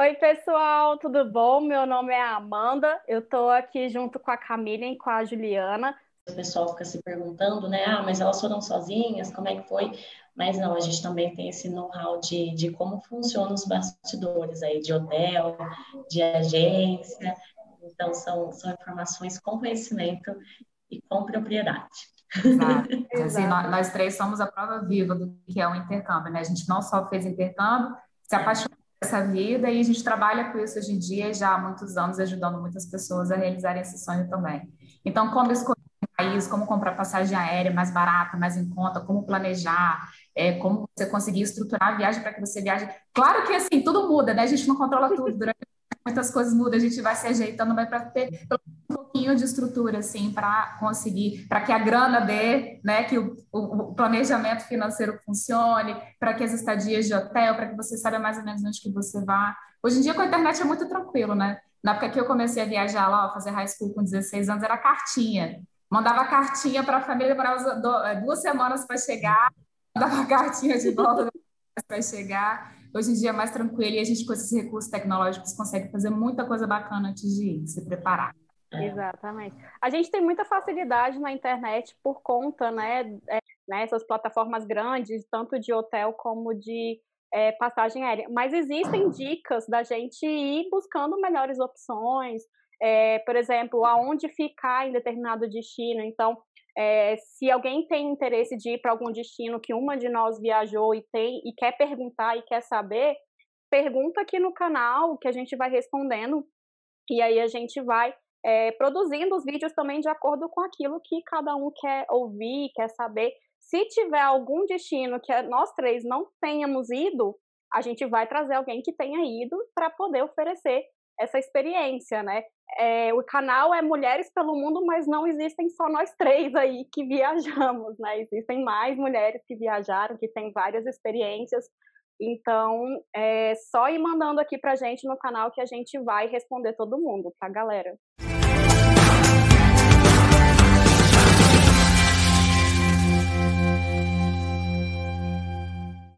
Oi, pessoal, tudo bom? Meu nome é Amanda, eu estou aqui junto com a Camila e com a Juliana. O pessoal fica se perguntando, né? Ah, mas elas foram sozinhas, como é que foi? Mas não, a gente também tem esse know-how de, de como funcionam os bastidores aí, de hotel, de agência. Então, são, são informações com conhecimento e com propriedade. Exato. Assim, nós, nós, três somos a prova viva do que é o intercâmbio, né? A gente não só fez intercâmbio, se apaixonou essa vida e a gente trabalha com isso hoje em dia já há muitos anos, ajudando muitas pessoas a realizarem esse sonho também. Então, como escolher um país, como comprar passagem aérea mais barata, mais em conta, como planejar, é, como você conseguir estruturar a viagem para que você viaje. Claro que assim, tudo muda, né? A gente não controla tudo durante muitas coisas mudam, a gente vai se ajeitando, mas para ter um pouquinho de estrutura, assim, para conseguir, para que a grana dê, né, que o, o, planejamento financeiro funcione, para que as estadias de hotel, para que você saiba mais ou menos onde que você vai. Hoje em dia, com a internet é muito tranquilo, né? Na época que eu comecei a viajar lá, fazer high school com 16 anos, era cartinha. Mandava cartinha para a família, demorava é, duas semanas para chegar, mandava cartinha de volta para chegar. Hoje em dia é mais tranquilo e a gente, com esses recursos tecnológicos, consegue fazer muita coisa bacana antes de ir, se preparar. É. Exatamente. A gente tem muita facilidade na internet por conta, né, é, né essas plataformas grandes, tanto de hotel como de é, passagem aérea. Mas existem dicas da gente ir buscando melhores opções, é, por exemplo, aonde ficar em determinado destino. Então, é, se alguém tem interesse de ir para algum destino que uma de nós viajou e tem e quer perguntar e quer saber, pergunta aqui no canal que a gente vai respondendo e aí a gente vai é, produzindo os vídeos também de acordo com aquilo que cada um quer ouvir, quer saber. Se tiver algum destino que nós três não tenhamos ido, a gente vai trazer alguém que tenha ido para poder oferecer essa experiência, né? É, o canal é Mulheres pelo Mundo, mas não existem só nós três aí que viajamos, né? Existem mais mulheres que viajaram, que têm várias experiências. Então, é só ir mandando aqui pra gente no canal que a gente vai responder todo mundo, tá, galera?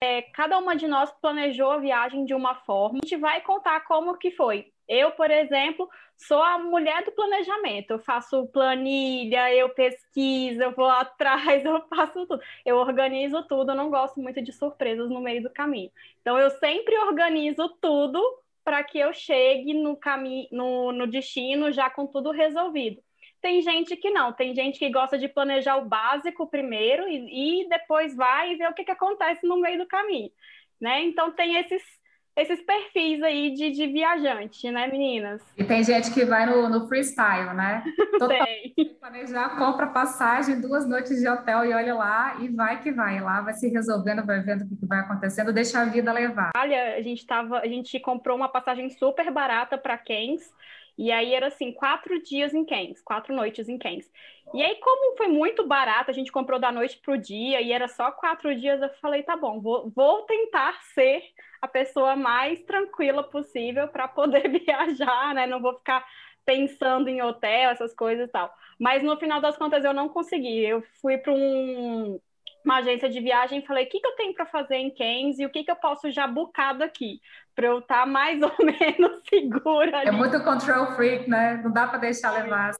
É, cada uma de nós planejou a viagem de uma forma. A gente vai contar como que foi. Eu, por exemplo, sou a mulher do planejamento. Eu faço planilha, eu pesquiso, eu vou atrás, eu faço tudo. Eu organizo tudo, eu não gosto muito de surpresas no meio do caminho. Então, eu sempre organizo tudo para que eu chegue no no, no destino já com tudo resolvido. Tem gente que não, tem gente que gosta de planejar o básico primeiro e, e depois vai e vê o que, que acontece no meio do caminho, né? Então tem esses esses perfis aí de, de viajante, né, meninas? E tem gente que vai no, no freestyle, né? tem. Planejar, compra passagem, duas noites de hotel e olha lá e vai que vai. Lá vai se resolvendo, vai vendo o que vai acontecendo, deixa a vida levar. Olha, a gente tava, a gente comprou uma passagem super barata para Kens. E aí era assim, quatro dias em Kens, quatro noites em Kens. E aí, como foi muito barato, a gente comprou da noite pro dia e era só quatro dias, eu falei, tá bom, vou, vou tentar ser a pessoa mais tranquila possível para poder viajar, né? Não vou ficar pensando em hotel, essas coisas e tal. Mas no final das contas eu não consegui. Eu fui para um, uma agência de viagem e falei: o que, que eu tenho para fazer em Keynes e o que, que eu posso já bucado aqui, para eu estar tá mais ou menos segura. Ali. É muito control freak, né? Não dá para deixar levar.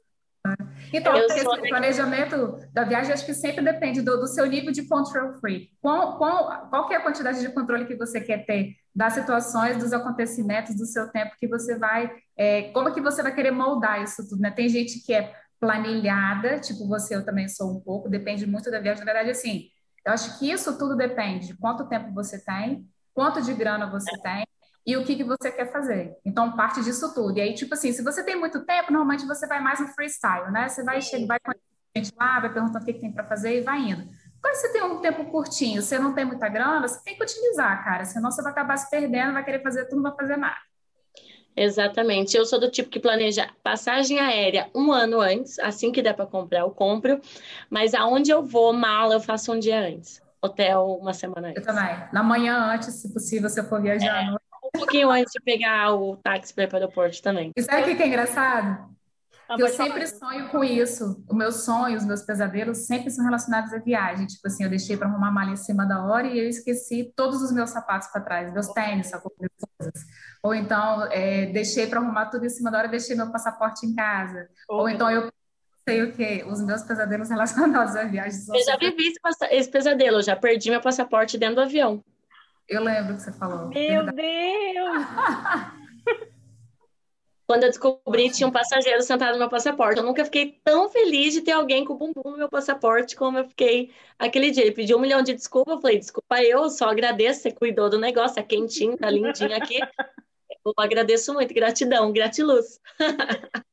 Então, esse planejamento da viagem acho que sempre depende do, do seu nível de control free. Qual, qual, qual é a quantidade de controle que você quer ter das situações, dos acontecimentos, do seu tempo que você vai, é, como que você vai querer moldar isso tudo, né? Tem gente que é planilhada, tipo você, eu também sou um pouco, depende muito da viagem. Na verdade, assim, eu acho que isso tudo depende de quanto tempo você tem, quanto de grana você tem, e o que, que você quer fazer. Então, parte disso tudo. E aí, tipo assim, se você tem muito tempo, normalmente você vai mais no freestyle, né? Você vai, chega, vai com a gente lá, vai perguntando o que, que tem para fazer e vai indo. Quando você tem um tempo curtinho, você não tem muita grana, você tem que utilizar, cara. Senão você vai acabar se perdendo, vai querer fazer tudo, não vai fazer nada. Exatamente. Eu sou do tipo que planeja passagem aérea um ano antes, assim que der para comprar, eu compro. Mas aonde eu vou, mala, eu faço um dia antes. Hotel, uma semana antes. Eu também. Na manhã antes, se possível, se eu for viajar é. à noite um pouquinho antes de pegar o táxi para ir para o aeroporto também. E sabe o que é engraçado? eu sempre sonho com isso. O meu sonho, os meus pesadelos sempre são relacionados à viagem. Tipo assim, eu deixei para arrumar a malha em cima da hora e eu esqueci todos os meus sapatos para trás, meus tênis, coisas. Ou então, é, deixei para arrumar tudo em cima da hora e deixei meu passaporte em casa. Ou então eu sei o quê? Os meus pesadelos relacionados à viagem. Eu já vivi esse, esse pesadelo, eu já perdi meu passaporte dentro do avião. Eu lembro que você falou. Meu Deus! Quando eu descobri, tinha um passageiro sentado no meu passaporte. Eu nunca fiquei tão feliz de ter alguém com o bumbum no meu passaporte como eu fiquei aquele dia. Ele pediu um milhão de desculpas. Eu falei, desculpa eu, só agradeço. Você cuidou do negócio, é quentinho, tá lindinho aqui. Eu agradeço muito, gratidão, gratiluz.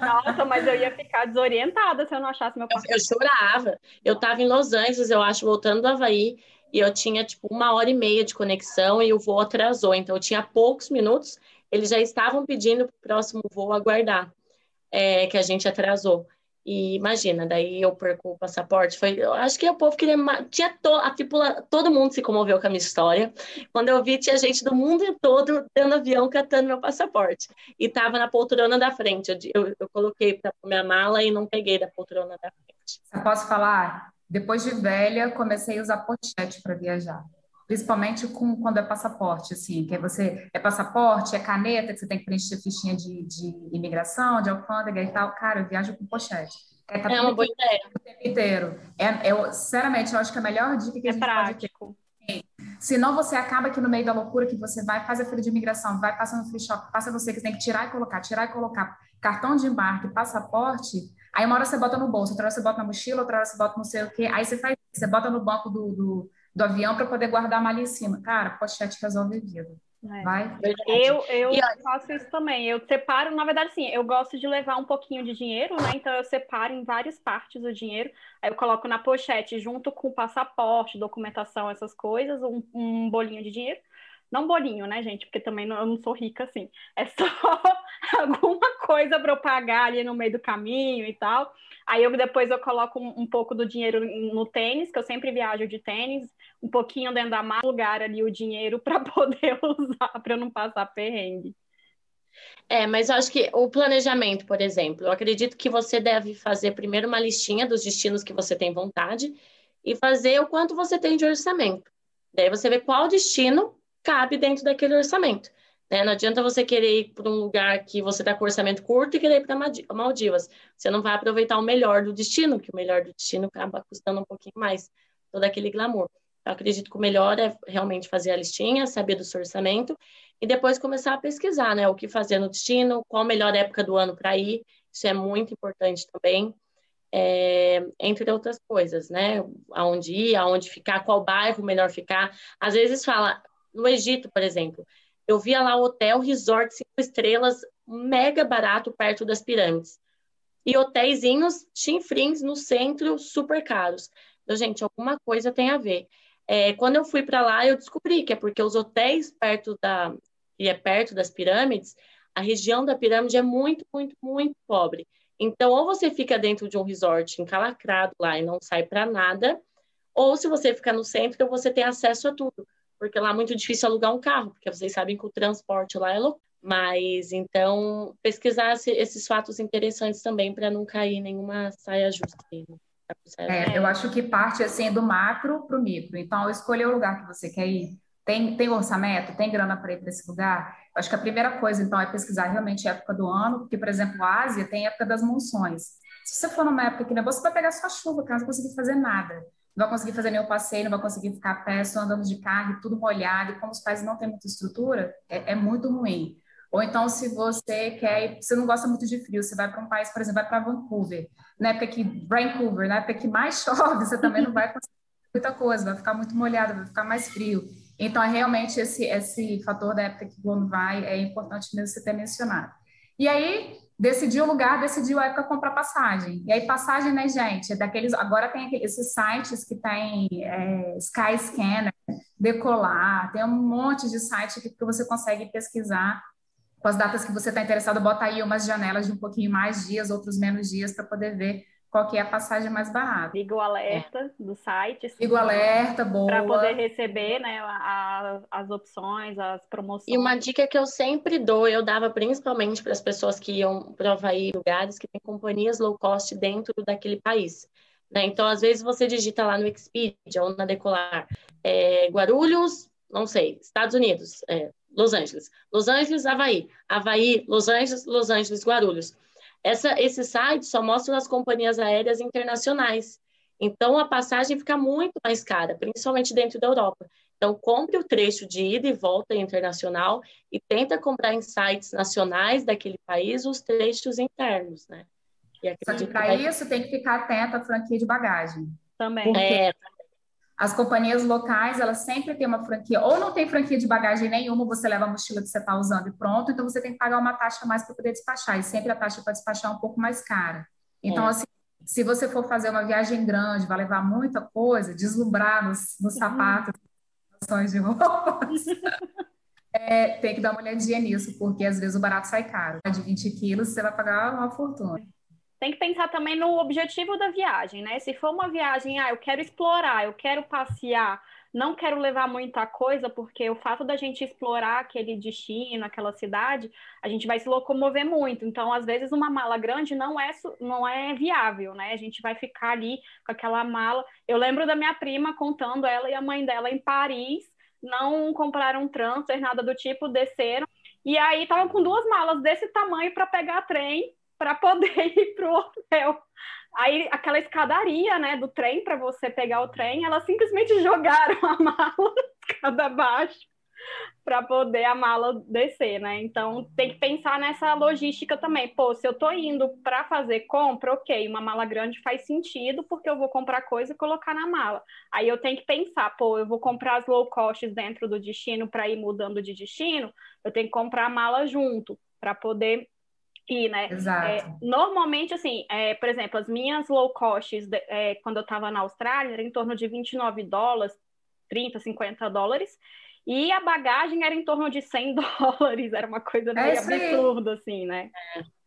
Nossa, mas eu ia ficar desorientada se eu não achasse meu passaporte. Eu, eu chorava. Eu estava em Los Angeles, eu acho, voltando do Havaí, e eu tinha, tipo, uma hora e meia de conexão e o voo atrasou. Então, eu tinha poucos minutos, eles já estavam pedindo para o próximo voo aguardar, é, que a gente atrasou. E imagina, daí eu perco o passaporte. Foi, eu acho que o povo queria. Tinha to, a tripula, todo mundo se comoveu com a minha história. Quando eu vi, tinha gente do mundo todo dando avião catando meu passaporte. E tava na poltrona da frente. Eu, eu, eu coloquei para minha mala e não peguei da poltrona da frente. Eu posso falar? Depois de velha, comecei a usar pochete para viajar principalmente com, quando é passaporte, assim, que é você é passaporte, é caneta, que você tem que preencher fichinha de, de imigração, de alfândega e tal. Cara, eu viajo com pochete. É, tá é uma boa ideia. O tempo inteiro. É, é, sinceramente, eu acho que a melhor dica que a é gente prático. pode ter. Senão você acaba aqui no meio da loucura que você vai, faz a fila de imigração, vai passando no free shop, passa você que tem que tirar e colocar, tirar e colocar cartão de embarque, passaporte, aí uma hora você bota no bolso, outra hora você bota na mochila, outra hora você bota não sei o quê, aí você faz, você bota no banco do, do do avião para poder guardar a malha em cima. Cara, pochete resolve a vida. É. Vai? Eu, eu faço isso também. Eu separo, na verdade, sim, eu gosto de levar um pouquinho de dinheiro, né? Então eu separo em várias partes o dinheiro. Aí eu coloco na pochete junto com o passaporte, documentação, essas coisas, um, um bolinho de dinheiro. Não bolinho, né, gente? Porque também não, eu não sou rica assim. É só alguma coisa para eu pagar ali no meio do caminho e tal. Aí eu depois eu coloco um, um, pouco do dinheiro no tênis, que eu sempre viajo de tênis, um pouquinho dentro da mala, lugar ali o dinheiro para poder usar, para não passar perrengue. É, mas eu acho que o planejamento, por exemplo, eu acredito que você deve fazer primeiro uma listinha dos destinos que você tem vontade e fazer o quanto você tem de orçamento. Daí você vê qual destino cabe dentro daquele orçamento. Né? Não adianta você querer ir para um lugar que você está com orçamento curto e querer ir para Maldivas. Você não vai aproveitar o melhor do destino, que o melhor do destino acaba custando um pouquinho mais, todo aquele glamour. Eu acredito que o melhor é realmente fazer a listinha, saber do seu orçamento e depois começar a pesquisar, né? O que fazer no destino, qual a melhor época do ano para ir. Isso é muito importante também. É, entre outras coisas, né? Aonde ir, aonde ficar, qual bairro melhor ficar. Às vezes fala, no Egito, por exemplo, eu via lá hotel, resort, cinco estrelas, mega barato perto das pirâmides. E hotéisinhos chinfrins no centro, super caros. Então, gente, alguma coisa tem a ver. É, quando eu fui para lá, eu descobri que é porque os hotéis perto da e é perto das pirâmides, a região da pirâmide é muito, muito, muito pobre. Então, ou você fica dentro de um resort encalacrado lá e não sai para nada, ou se você ficar no centro, você tem acesso a tudo porque lá é muito difícil alugar um carro, porque vocês sabem que o transporte lá é louco. Mas então pesquisar esses fatos interessantes também para não cair nenhuma saia justa. Né? É, eu acho que parte assim do macro para o micro. Então, escolher o lugar que você quer ir. Tem, tem orçamento? Tem grana para ir para esse lugar? Eu acho que a primeira coisa, então, é pesquisar realmente a época do ano, porque, por exemplo, a Ásia tem época das monções. Se você for numa época que não é você vai pegar sua chuva, que não conseguir fazer nada não vai conseguir fazer nenhum passeio, não vai conseguir ficar a pé, só andando de carro, tudo molhado, e como os pais não têm muita estrutura, é, é muito ruim. Ou então, se você quer, você não gosta muito de frio, você vai para um país, por exemplo, vai para Vancouver, na época que Vancouver, na época que mais chove, você também não vai conseguir muita coisa, vai ficar muito molhado, vai ficar mais frio. Então, é realmente esse esse fator da época que o ano vai é importante mesmo você ter mencionado. E aí, decidiu o lugar, decidiu a época comprar passagem. E aí, passagem, né, gente? É daqueles. Agora tem esses sites que tem é, Skyscanner, Decolar, tem um monte de site que, que você consegue pesquisar com as datas que você está interessado, bota aí umas janelas de um pouquinho mais dias, outros menos dias, para poder ver qual que é a passagem mais barata. Liga o alerta é. do site. Liga o alerta, boa. Para poder receber né, a, as opções, as promoções. E uma dica que eu sempre dou, eu dava principalmente para as pessoas que iam para Havaí, lugares que tem companhias low cost dentro daquele país. Né? Então, às vezes, você digita lá no Expedia ou na Decolar, é, Guarulhos, não sei, Estados Unidos, é, Los Angeles. Los Angeles, Havaí. Havaí, Los Angeles, Los Angeles, Guarulhos. Essa, esse site só mostra as companhias aéreas internacionais. Então, a passagem fica muito mais cara, principalmente dentro da Europa. Então, compre o trecho de ida e volta internacional e tenta comprar em sites nacionais daquele país os trechos internos, né? Só que para vai... isso tem que ficar atento à franquia de bagagem. Também. Porque é, as companhias locais, elas sempre têm uma franquia, ou não tem franquia de bagagem nenhuma, você leva a mochila que você está usando e pronto, então você tem que pagar uma taxa mais para poder despachar, e sempre a taxa para despachar é um pouco mais cara. Então, é. assim, se você for fazer uma viagem grande, vai levar muita coisa, deslumbrar nos, nos uhum. sapatos, de roupas, é, tem que dar uma olhadinha nisso, porque às vezes o barato sai caro. De 20 quilos, você vai pagar uma fortuna tem que pensar também no objetivo da viagem, né? Se for uma viagem, ah, eu quero explorar, eu quero passear, não quero levar muita coisa, porque o fato da gente explorar aquele destino, aquela cidade, a gente vai se locomover muito. Então, às vezes, uma mala grande não é, não é viável, né? A gente vai ficar ali com aquela mala. Eu lembro da minha prima contando, ela e a mãe dela em Paris, não compraram transfer, nada do tipo, desceram. E aí estavam com duas malas desse tamanho para pegar trem para poder ir para o hotel. Aí aquela escadaria, né, do trem para você pegar o trem, elas simplesmente jogaram a mala escada abaixo para poder a mala descer, né? Então tem que pensar nessa logística também. Pô, se eu tô indo para fazer compra, ok, uma mala grande faz sentido porque eu vou comprar coisa e colocar na mala. Aí eu tenho que pensar, pô, eu vou comprar as low costs dentro do destino para ir mudando de destino, eu tenho que comprar a mala junto para poder né? Exato. É, normalmente, assim, é, por exemplo, as minhas low costs, é, quando eu estava na Austrália, era em torno de 29 dólares, 30, 50 dólares, e a bagagem era em torno de 100 dólares, era uma coisa meio absurda, assim, né? É.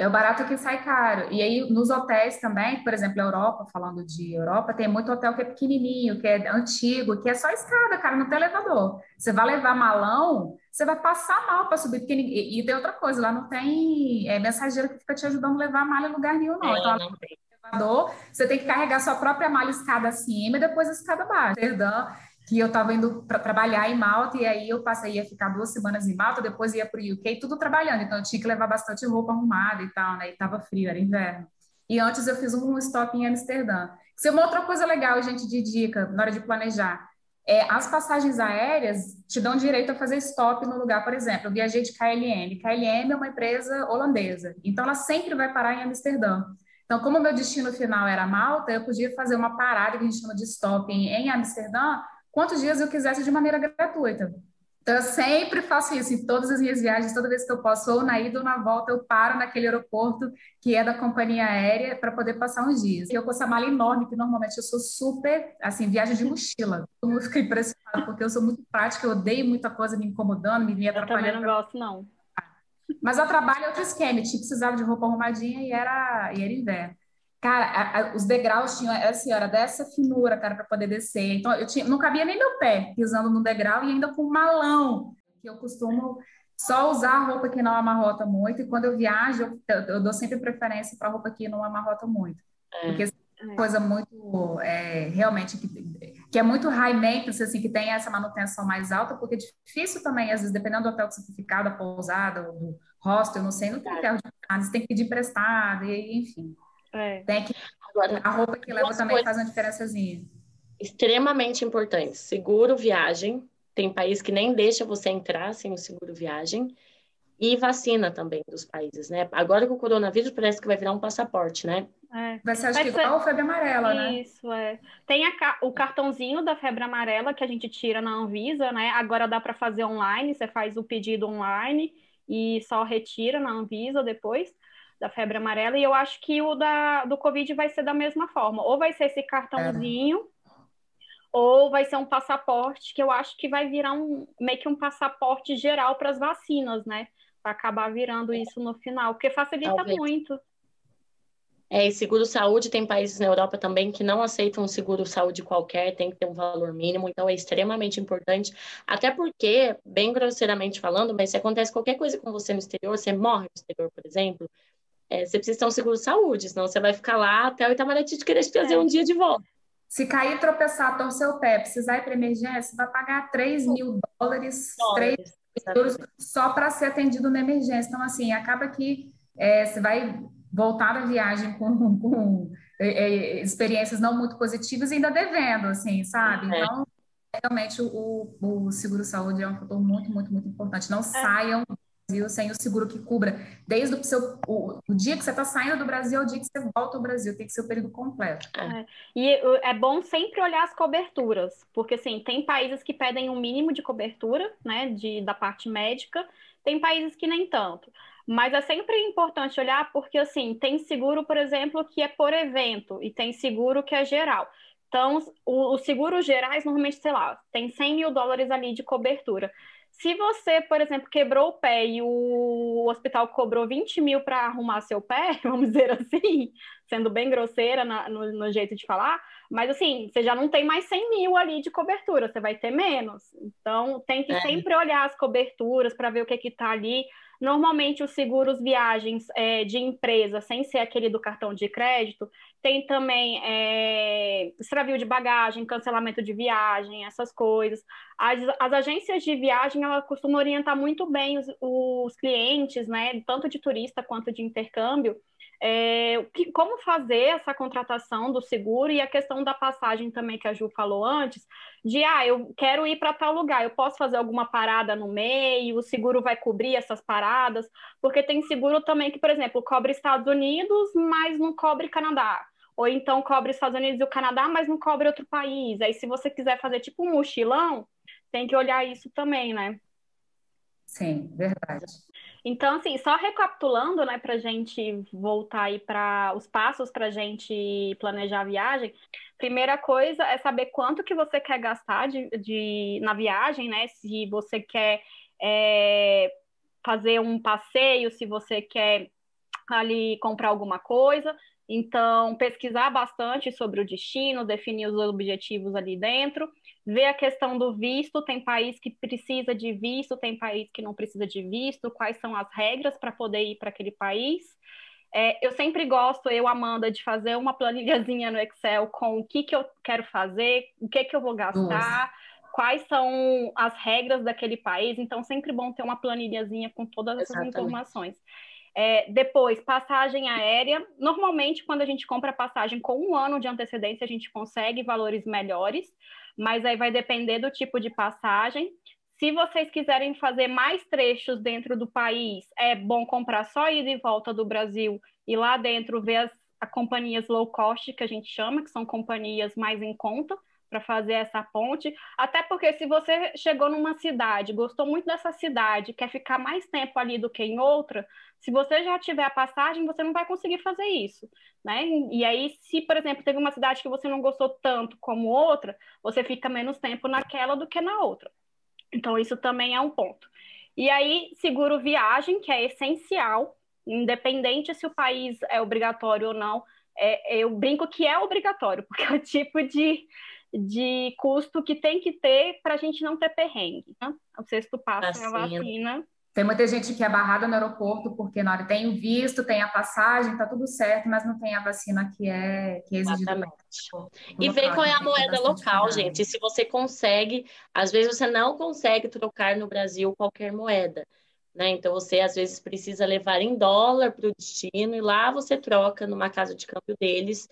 É o barato que sai caro. E aí, nos hotéis também, por exemplo, a Europa, falando de Europa, tem muito hotel que é pequenininho, que é antigo, que é só escada, cara, não tem elevador. Você vai levar malão, você vai passar mal para subir, porque e, e, tem outra coisa, lá não tem é, mensageiro que fica te ajudando a levar a malha em lugar nenhum, não. É, então, não tem elevador, você tem que carregar sua própria malha escada acima e depois a escada abaixo. Perdão que eu estava indo para trabalhar em Malta e aí eu passei a ficar duas semanas em Malta, depois ia para o UK, tudo trabalhando, então eu tinha que levar bastante roupa arrumada e tal, né? E estava frio, era inverno. E antes eu fiz um stop em Amsterdã. Isso é uma outra coisa legal, gente, de dica na hora de planejar. É, as passagens aéreas te dão direito a fazer stop no lugar, por exemplo, eu viajei de KLM. KLM é uma empresa holandesa, então ela sempre vai parar em Amsterdã. Então, como meu destino final era Malta, eu podia fazer uma parada que a gente chama de stop em, em Amsterdã quantos dias eu quisesse de maneira gratuita. Então, eu sempre faço isso em todas as minhas viagens, toda vez que eu posso, ou na ida ou na volta, eu paro naquele aeroporto que é da companhia aérea para poder passar uns dias. E eu com essa mala enorme, que normalmente eu sou super, assim, viagem de mochila. Todo mundo fica impressionado, porque eu sou muito prática, eu odeio muita coisa me incomodando, me, me atrapalhando. Eu também não gosto, não. Mas eu trabalho outro esquema, eu precisava de roupa arrumadinha e era, e era inverno. Cara, a, a, os degraus tinham assim, era dessa finura, cara, para poder descer. Então, eu tinha, não cabia nem meu pé pisando no degrau e ainda com malão, que eu costumo só usar roupa que não amarrota muito. E quando eu viajo, eu, eu dou sempre preferência para roupa que não amarrota muito. É. Porque é uma coisa muito, é, realmente, que, que é muito high maintenance, assim, que tem essa manutenção mais alta, porque é difícil também, às vezes, dependendo do hotel que você ficar, da pousada, ou do hostel, não sei, não tem ferro de casa, você tem que pedir emprestado, e, enfim. É. Tem que, Agora, a roupa que leva também faz uma diferençazinha. Extremamente importante. Seguro viagem. Tem país que nem deixa você entrar sem o seguro viagem. E vacina também dos países, né? Agora com o coronavírus parece que vai virar um passaporte, né? É. Vai ser, acho que ser... igual a febre amarela, né? Isso, é. Tem a, o cartãozinho da febre amarela que a gente tira na Anvisa, né? Agora dá para fazer online, você faz o pedido online e só retira na Anvisa depois da febre amarela, e eu acho que o da, do Covid vai ser da mesma forma. Ou vai ser esse cartãozinho, é. ou vai ser um passaporte, que eu acho que vai virar um meio que um passaporte geral para as vacinas, né? Para acabar virando isso no final, porque facilita Talvez. muito. É, e seguro saúde tem países na Europa também que não aceitam um seguro saúde qualquer, tem que ter um valor mínimo, então é extremamente importante. Até porque, bem grosseiramente falando, mas se acontece qualquer coisa com você no exterior, você morre no exterior, por exemplo, é, você precisa ter um seguro saúde, senão você vai ficar lá até o Itamaraty te querer te trazer é. um dia de volta. Se cair, tropeçar, torcer o pé, precisar ir para emergência, vai pagar 3 mil dólares, dólares 3 euros só para ser atendido na emergência. Então, assim, acaba que é, você vai voltar da viagem com, com é, é, experiências não muito positivas e ainda devendo, assim, sabe? É. Então, realmente, o, o seguro-saúde é um fator muito, muito, muito importante. Não é. saiam Brasil sem o seguro que cubra, desde o, seu, o, o dia que você está saindo do Brasil ao dia que você volta ao Brasil, tem que ser o período completo. É. E é bom sempre olhar as coberturas, porque assim, tem países que pedem um mínimo de cobertura, né, de, da parte médica, tem países que nem tanto. Mas é sempre importante olhar porque, assim, tem seguro, por exemplo, que é por evento e tem seguro que é geral. Então, os seguros gerais, normalmente, sei lá, tem 100 mil dólares ali de cobertura. Se você, por exemplo, quebrou o pé e o hospital cobrou 20 mil para arrumar seu pé, vamos dizer assim, sendo bem grosseira na, no, no, jeito de falar, mas assim, você já não tem mais 100 mil ali de cobertura, você vai ter menos. Então, tem que é. sempre olhar as coberturas para ver o que está ali. Normalmente, os seguros viagens é, de empresa, sem ser aquele do cartão de crédito, tem também é, extravio de bagagem, cancelamento de viagem, essas coisas. As, as agências de viagem, ela costumam orientar muito bem os, os clientes, né, tanto de turista quanto de intercâmbio, é, que, como fazer essa contratação do seguro e a questão da passagem também que a Ju falou antes, de ah, eu quero ir para tal lugar, eu posso fazer alguma parada no meio, o seguro vai cobrir essas paradas, porque tem seguro também que, por exemplo, cobre Estados Unidos, mas não cobre Canadá. Ou então cobre Estados Unidos e o Canadá, mas não cobre outro país. Aí, se você quiser fazer tipo um mochilão, tem que olhar isso também, né? Sim, verdade. Então, assim, só recapitulando, né, para gente voltar aí para os passos para a gente planejar a viagem. Primeira coisa é saber quanto que você quer gastar de, de na viagem, né? Se você quer é, fazer um passeio, se você quer ali comprar alguma coisa. Então, pesquisar bastante sobre o destino, definir os objetivos ali dentro, ver a questão do visto. Tem país que precisa de visto, tem país que não precisa de visto, quais são as regras para poder ir para aquele país. É, eu sempre gosto, eu, Amanda, de fazer uma planilhazinha no Excel com o que, que eu quero fazer, o que, que eu vou gastar. Nossa quais são as regras daquele país, então sempre bom ter uma planilhazinha com todas essas Exatamente. informações. É, depois, passagem aérea. Normalmente, quando a gente compra passagem com um ano de antecedência, a gente consegue valores melhores, mas aí vai depender do tipo de passagem. Se vocês quiserem fazer mais trechos dentro do país, é bom comprar só ida e volta do Brasil e lá dentro ver as, as companhias low cost, que a gente chama, que são companhias mais em conta para fazer essa ponte. Até porque se você chegou numa cidade, gostou muito dessa cidade, quer ficar mais tempo ali do que em outra, se você já tiver a passagem, você não vai conseguir fazer isso, né? E aí, se, por exemplo, teve uma cidade que você não gostou tanto como outra, você fica menos tempo naquela do que na outra. Então, isso também é um ponto. E aí, seguro viagem, que é essencial, independente se o país é obrigatório ou não, é, eu brinco que é obrigatório, porque é o tipo de, de custo que tem que ter para a gente não ter perrengue. Né? O sexto passo vacina. é a vacina. Tem muita gente que é barrada no aeroporto porque na hora tem o visto, tem a passagem, tá tudo certo, mas não tem a vacina que é, que é exigida. E ver qual é a moeda local, gente. Se você consegue, às vezes você não consegue trocar no Brasil qualquer moeda. Né? Então você às vezes precisa levar em dólar para o destino e lá você troca numa casa de câmbio deles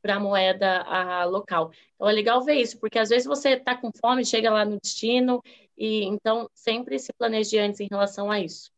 para a moeda a, local. Então é legal ver isso, porque às vezes você está com fome, chega lá no destino, e então sempre se planeje antes em relação a isso.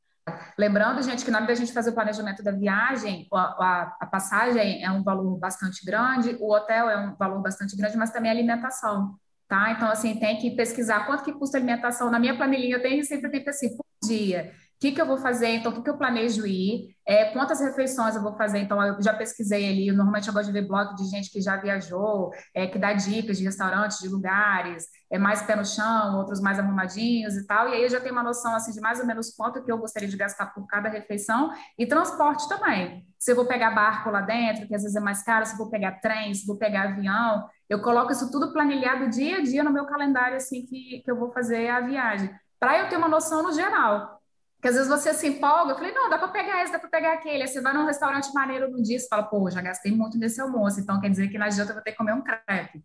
Lembrando, gente, que na hora da gente fazer o planejamento da viagem, a, a, passagem é um valor bastante grande, o hotel é um valor bastante grande, mas também a alimentação, tá? Então, assim, tem que pesquisar quanto que custa a alimentação. Na minha planilhinha eu tenho sempre tempo assim, por dia que, que eu vou fazer, então, o que, que eu planejo ir, é, quantas refeições eu vou fazer. Então, eu já pesquisei ali, normalmente eu gosto de ver blog de gente que já viajou, é, que dá dicas de restaurantes, de lugares, é mais pé no chão, outros mais arrumadinhos e tal, e aí eu já tenho uma noção, assim, de mais ou menos quanto que eu gostaria de gastar por cada refeição, e transporte também. Se eu vou pegar barco lá dentro, que às vezes é mais caro, se eu vou pegar trem, se eu vou pegar avião, eu coloco isso tudo planilhado dia a dia no meu calendário, assim, que, que eu vou fazer a viagem, para eu ter uma noção no geral. Porque às vezes você se empolga, eu falei, não, dá para pegar esse, dá para pegar aquele. Aí você vai num restaurante maneiro no dia e fala, pô, já gastei muito nesse almoço, então quer dizer que na janta eu vou ter que comer um crepe.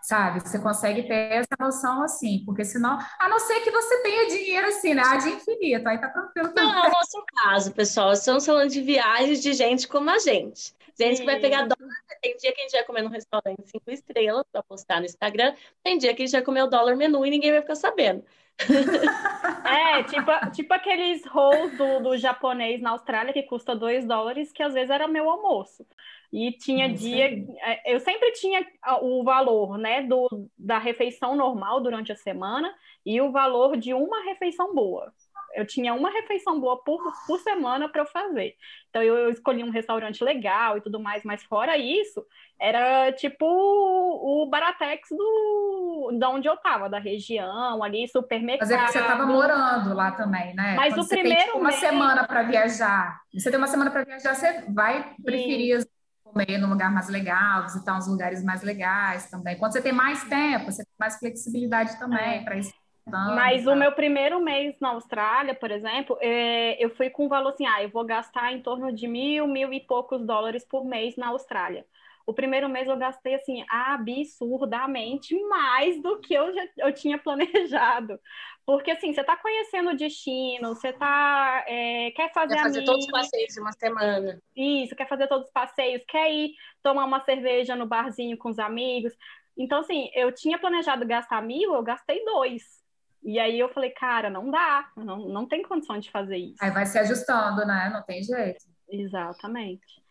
Sabe? Você consegue ter essa noção assim, porque senão, a não ser que você tenha dinheiro assim, né? de infinito, aí tá tranquilo. Não é o nosso caso, pessoal. Estamos falando de viagens de gente como a gente. Gente que vai pegar dólar. Tem dia que a gente vai comer num restaurante cinco estrelas para postar no Instagram. Tem dia que a gente vai comer o dólar menu e ninguém vai ficar sabendo. é, tipo, tipo aqueles rolls do, do japonês na Austrália que custa 2 dólares, que às vezes era meu almoço. E tinha Não dia. É, eu sempre tinha o valor né, do, da refeição normal durante a semana e o valor de uma refeição boa. Eu tinha uma refeição boa por, por semana para eu fazer. Então eu, eu, escolhi um restaurante legal e tudo mais, mas fora isso, era tipo o Baratex do da onde eu tava, da região, ali, supermercado. Mas é que você estava morando lá também, né? Mas Quando o primeiro tem, tipo, uma mês... semana para viajar. Você tem uma semana para viajar, você vai preferir Sim. comer num lugar mais legal, visitar uns lugares mais legais também. Quando você tem mais tempo, você tem mais flexibilidade também é. para isso. Mas o meu primeiro mês na Austrália, por exemplo, é, eu fui com o valor assim, ah, eu vou gastar em torno de mil, mil e poucos dólares por mês na Austrália. O primeiro mês eu gastei assim absurdamente mais do que eu já eu tinha planejado. Porque assim, você está conhecendo o destino, você tá, é, quer fazer, quer fazer todos os passeios de uma semana. Isso, quer fazer todos os passeios, quer ir tomar uma cerveja no barzinho com os amigos. Então, assim, eu tinha planejado gastar mil, eu gastei dois. E aí eu falei, cara, não dá, não, não tem condição de fazer isso. Aí vai se ajustando, né? Não tem jeito. Exatamente.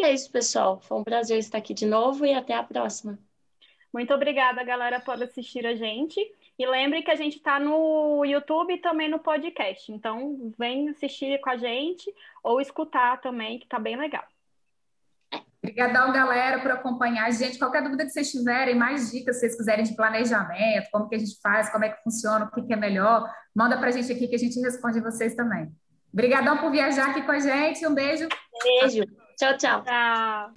E é isso, pessoal. Foi um prazer estar aqui de novo e até a próxima. Muito obrigada, galera, por assistir a gente. E lembre que a gente está no YouTube e também no podcast. Então, vem assistir com a gente ou escutar também, que tá bem legal. Obrigadão, galera, por acompanhar. Gente, qualquer dúvida que vocês tiverem, mais dicas, se vocês quiserem de planejamento, como que a gente faz, como é que funciona, o que, que é melhor, manda para a gente aqui que a gente responde vocês também. Obrigadão por viajar aqui com a gente. Um beijo. Beijo. Tchau, tchau. Tchau.